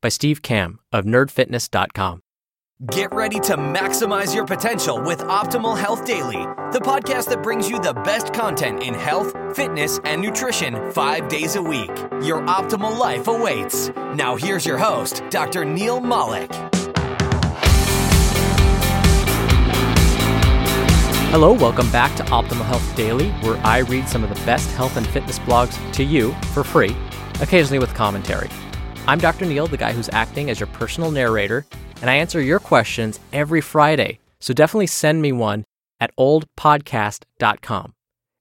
by Steve Kamb of nerdfitness.com. Get ready to maximize your potential with Optimal Health Daily, the podcast that brings you the best content in health, fitness, and nutrition five days a week. Your optimal life awaits. Now, here's your host, Dr. Neil Malik. Hello, welcome back to Optimal Health Daily, where I read some of the best health and fitness blogs to you for free, occasionally with commentary. I'm Dr. Neil, the guy who's acting as your personal narrator, and I answer your questions every Friday. So definitely send me one at oldpodcast.com.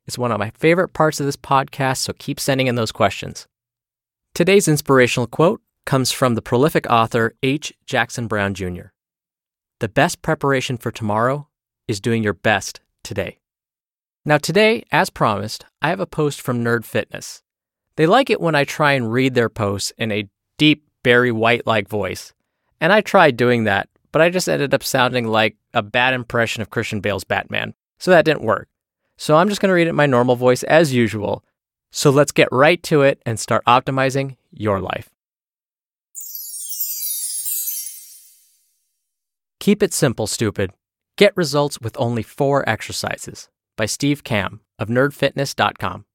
It's one of my favorite parts of this podcast, so keep sending in those questions. Today's inspirational quote comes from the prolific author H. Jackson Brown Jr. The best preparation for tomorrow is doing your best today. Now, today, as promised, I have a post from Nerd Fitness. They like it when I try and read their posts in a deep Barry White like voice. And I tried doing that, but I just ended up sounding like a bad impression of Christian Bale's Batman. So that didn't work. So I'm just going to read it in my normal voice as usual. So let's get right to it and start optimizing your life. Keep it simple, stupid. Get results with only four exercises by Steve Kamb of nerdfitness.com.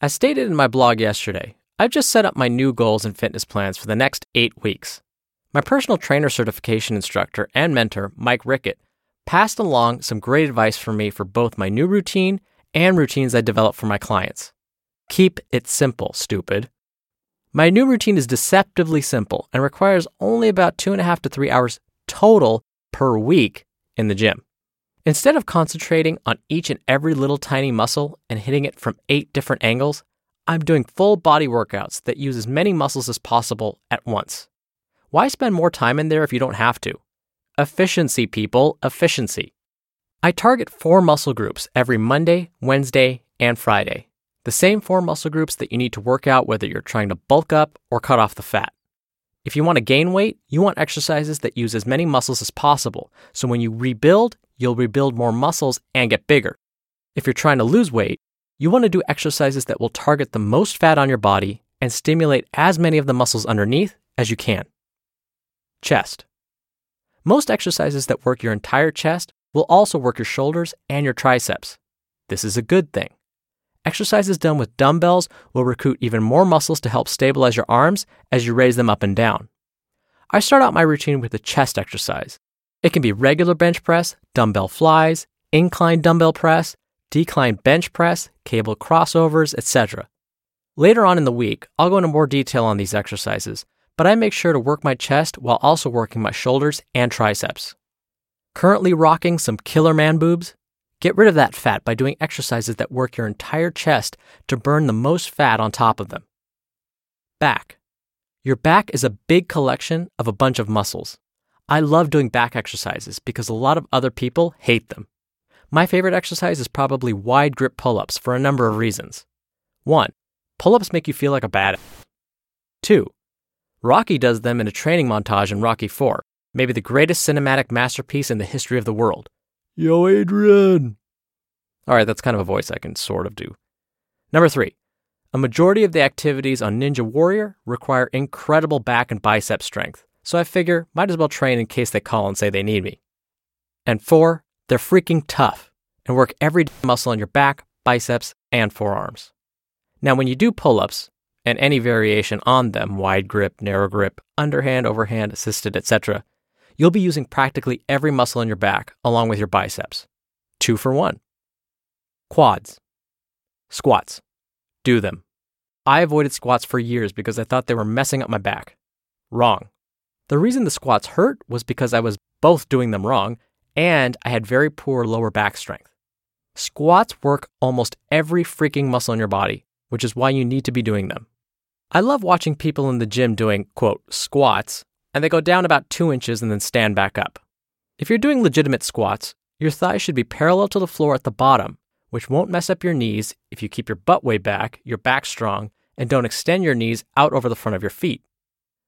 As stated in my blog yesterday, I've just set up my new goals and fitness plans for the next eight weeks. My personal trainer certification instructor and mentor, Mike Rickett, passed along some great advice for me for both my new routine and routines I develop for my clients. Keep it simple, stupid. My new routine is deceptively simple and requires only about two and a half to three hours total per week in the gym. Instead of concentrating on each and every little tiny muscle and hitting it from eight different angles, I'm doing full body workouts that use as many muscles as possible at once. Why spend more time in there if you don't have to? Efficiency, people, efficiency. I target four muscle groups every Monday, Wednesday, and Friday. The same four muscle groups that you need to work out whether you're trying to bulk up or cut off the fat. If you want to gain weight, you want exercises that use as many muscles as possible. So when you rebuild, you'll rebuild more muscles and get bigger. If you're trying to lose weight, you want to do exercises that will target the most fat on your body and stimulate as many of the muscles underneath as you can. Chest. Most exercises that work your entire chest will also work your shoulders and your triceps. This is a good thing. Exercises done with dumbbells will recruit even more muscles to help stabilize your arms as you raise them up and down. I start out my routine with a chest exercise. It can be regular bench press, dumbbell flies, incline dumbbell press, decline bench press, cable crossovers, etc. Later on in the week, I'll go into more detail on these exercises, but I make sure to work my chest while also working my shoulders and triceps. Currently rocking some killer man boobs? Get rid of that fat by doing exercises that work your entire chest to burn the most fat on top of them. Back. Your back is a big collection of a bunch of muscles. I love doing back exercises because a lot of other people hate them. My favorite exercise is probably wide grip pull ups for a number of reasons. 1. Pull ups make you feel like a badass. 2. Rocky does them in a training montage in Rocky 4, maybe the greatest cinematic masterpiece in the history of the world. Yo, Adrian! Alright, that's kind of a voice I can sort of do. Number 3. A majority of the activities on Ninja Warrior require incredible back and bicep strength, so I figure might as well train in case they call and say they need me. And 4. They're freaking tough. and work every muscle on your back, biceps, and forearms. Now, when you do pull ups, and any variation on them wide grip, narrow grip, underhand, overhand, assisted, etc. You'll be using practically every muscle in your back along with your biceps. Two for one. Quads. Squats. Do them. I avoided squats for years because I thought they were messing up my back. Wrong. The reason the squats hurt was because I was both doing them wrong and I had very poor lower back strength. Squats work almost every freaking muscle in your body, which is why you need to be doing them. I love watching people in the gym doing, quote, squats, and they go down about two inches and then stand back up. If you're doing legitimate squats, your thighs should be parallel to the floor at the bottom, which won't mess up your knees if you keep your butt way back, your back strong, and don't extend your knees out over the front of your feet.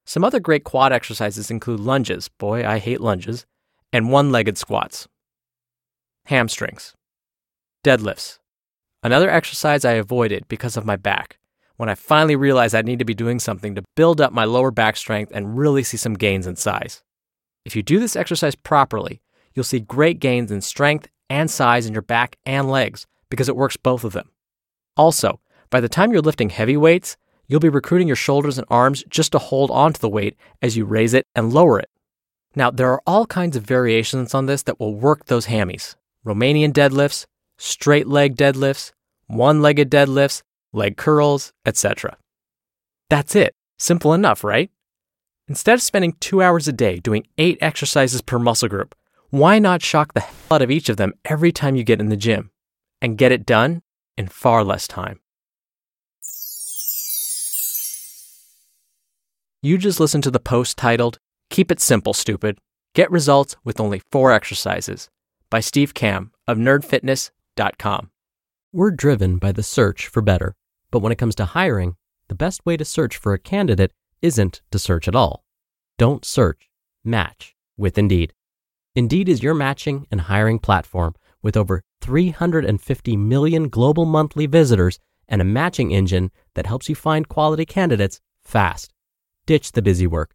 Some other great quad exercises include lunges, boy, I hate lunges, and one legged squats. Hamstrings. Deadlifts. Another exercise I avoided because of my back when I finally realized I need to be doing something to build up my lower back strength and really see some gains in size. If you do this exercise properly, you'll see great gains in strength and size in your back and legs because it works both of them. Also, by the time you're lifting heavy weights, you'll be recruiting your shoulders and arms just to hold onto the weight as you raise it and lower it. Now, there are all kinds of variations on this that will work those hammies Romanian deadlifts, straight leg deadlifts, one legged deadlifts, leg curls, etc. That's it. Simple enough, right? Instead of spending two hours a day doing eight exercises per muscle group, why not shock the hell out of each of them every time you get in the gym and get it done in far less time? You just listened to the post titled, Keep It Simple, Stupid. Get results with only four exercises by Steve Kamb of nerdfitness.com. We're driven by the search for better. But when it comes to hiring, the best way to search for a candidate isn't to search at all. Don't search, match with Indeed. Indeed is your matching and hiring platform with over 350 million global monthly visitors and a matching engine that helps you find quality candidates fast. Ditch the busy work.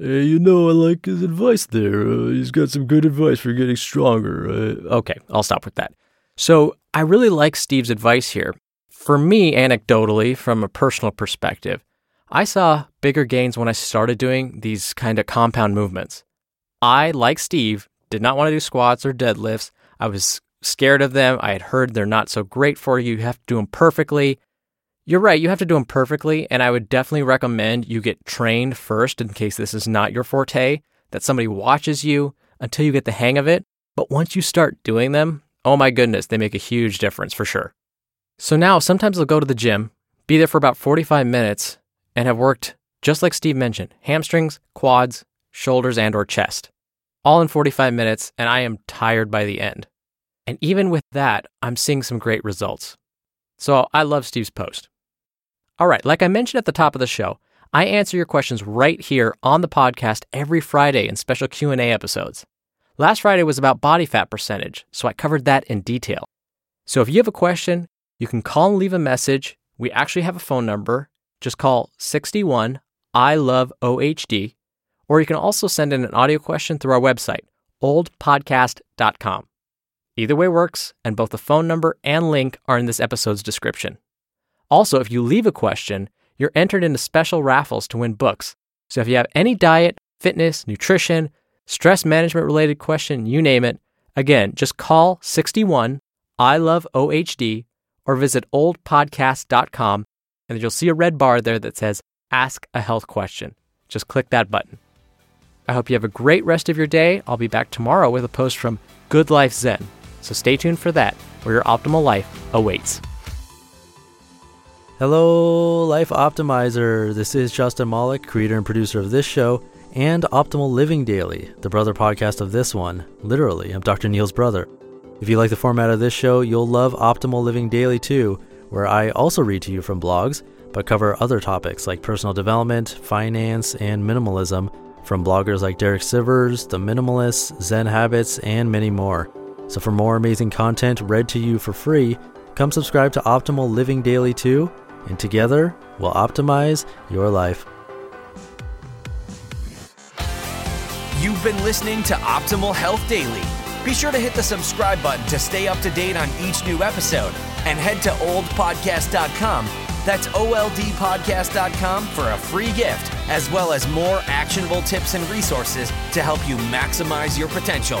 Hey, you know, I like his advice there. Uh, he's got some good advice for getting stronger. Uh, Okay, I'll stop with that. So, I really like Steve's advice here. For me, anecdotally, from a personal perspective, I saw bigger gains when I started doing these kind of compound movements. I, like Steve, did not want to do squats or deadlifts. I was scared of them. I had heard they're not so great for you. You have to do them perfectly. You're right, you have to do them perfectly, and I would definitely recommend you get trained first in case this is not your forte, that somebody watches you until you get the hang of it. But once you start doing them, oh my goodness, they make a huge difference for sure. So now sometimes I'll go to the gym, be there for about 45 minutes, and have worked, just like Steve mentioned, hamstrings, quads, shoulders, and or chest. All in 45 minutes, and I am tired by the end. And even with that, I'm seeing some great results. So I love Steve's post. All right, like I mentioned at the top of the show, I answer your questions right here on the podcast every Friday in special Q&A episodes. Last Friday was about body fat percentage, so I covered that in detail. So if you have a question, you can call and leave a message. We actually have a phone number. Just call 61 I love OHD, or you can also send in an audio question through our website, oldpodcast.com. Either way works, and both the phone number and link are in this episode's description. Also, if you leave a question, you're entered into special raffles to win books. So if you have any diet, fitness, nutrition, stress management related question, you name it, again, just call 61 I love OHD or visit oldpodcast.com and you'll see a red bar there that says Ask a Health Question. Just click that button. I hope you have a great rest of your day. I'll be back tomorrow with a post from Good Life Zen. So stay tuned for that, where your optimal life awaits. Hello, Life Optimizer. This is Justin Malik, creator and producer of this show and Optimal Living Daily, the brother podcast of this one. Literally, I'm Dr. Neil's brother. If you like the format of this show, you'll love Optimal Living Daily too, where I also read to you from blogs, but cover other topics like personal development, finance, and minimalism from bloggers like Derek Sivers, The Minimalists, Zen Habits, and many more. So for more amazing content read to you for free, come subscribe to Optimal Living Daily too, and together we'll optimize your life. You've been listening to Optimal Health Daily. Be sure to hit the subscribe button to stay up to date on each new episode and head to oldpodcast.com. That's oldpodcast.com for a free gift, as well as more actionable tips and resources to help you maximize your potential.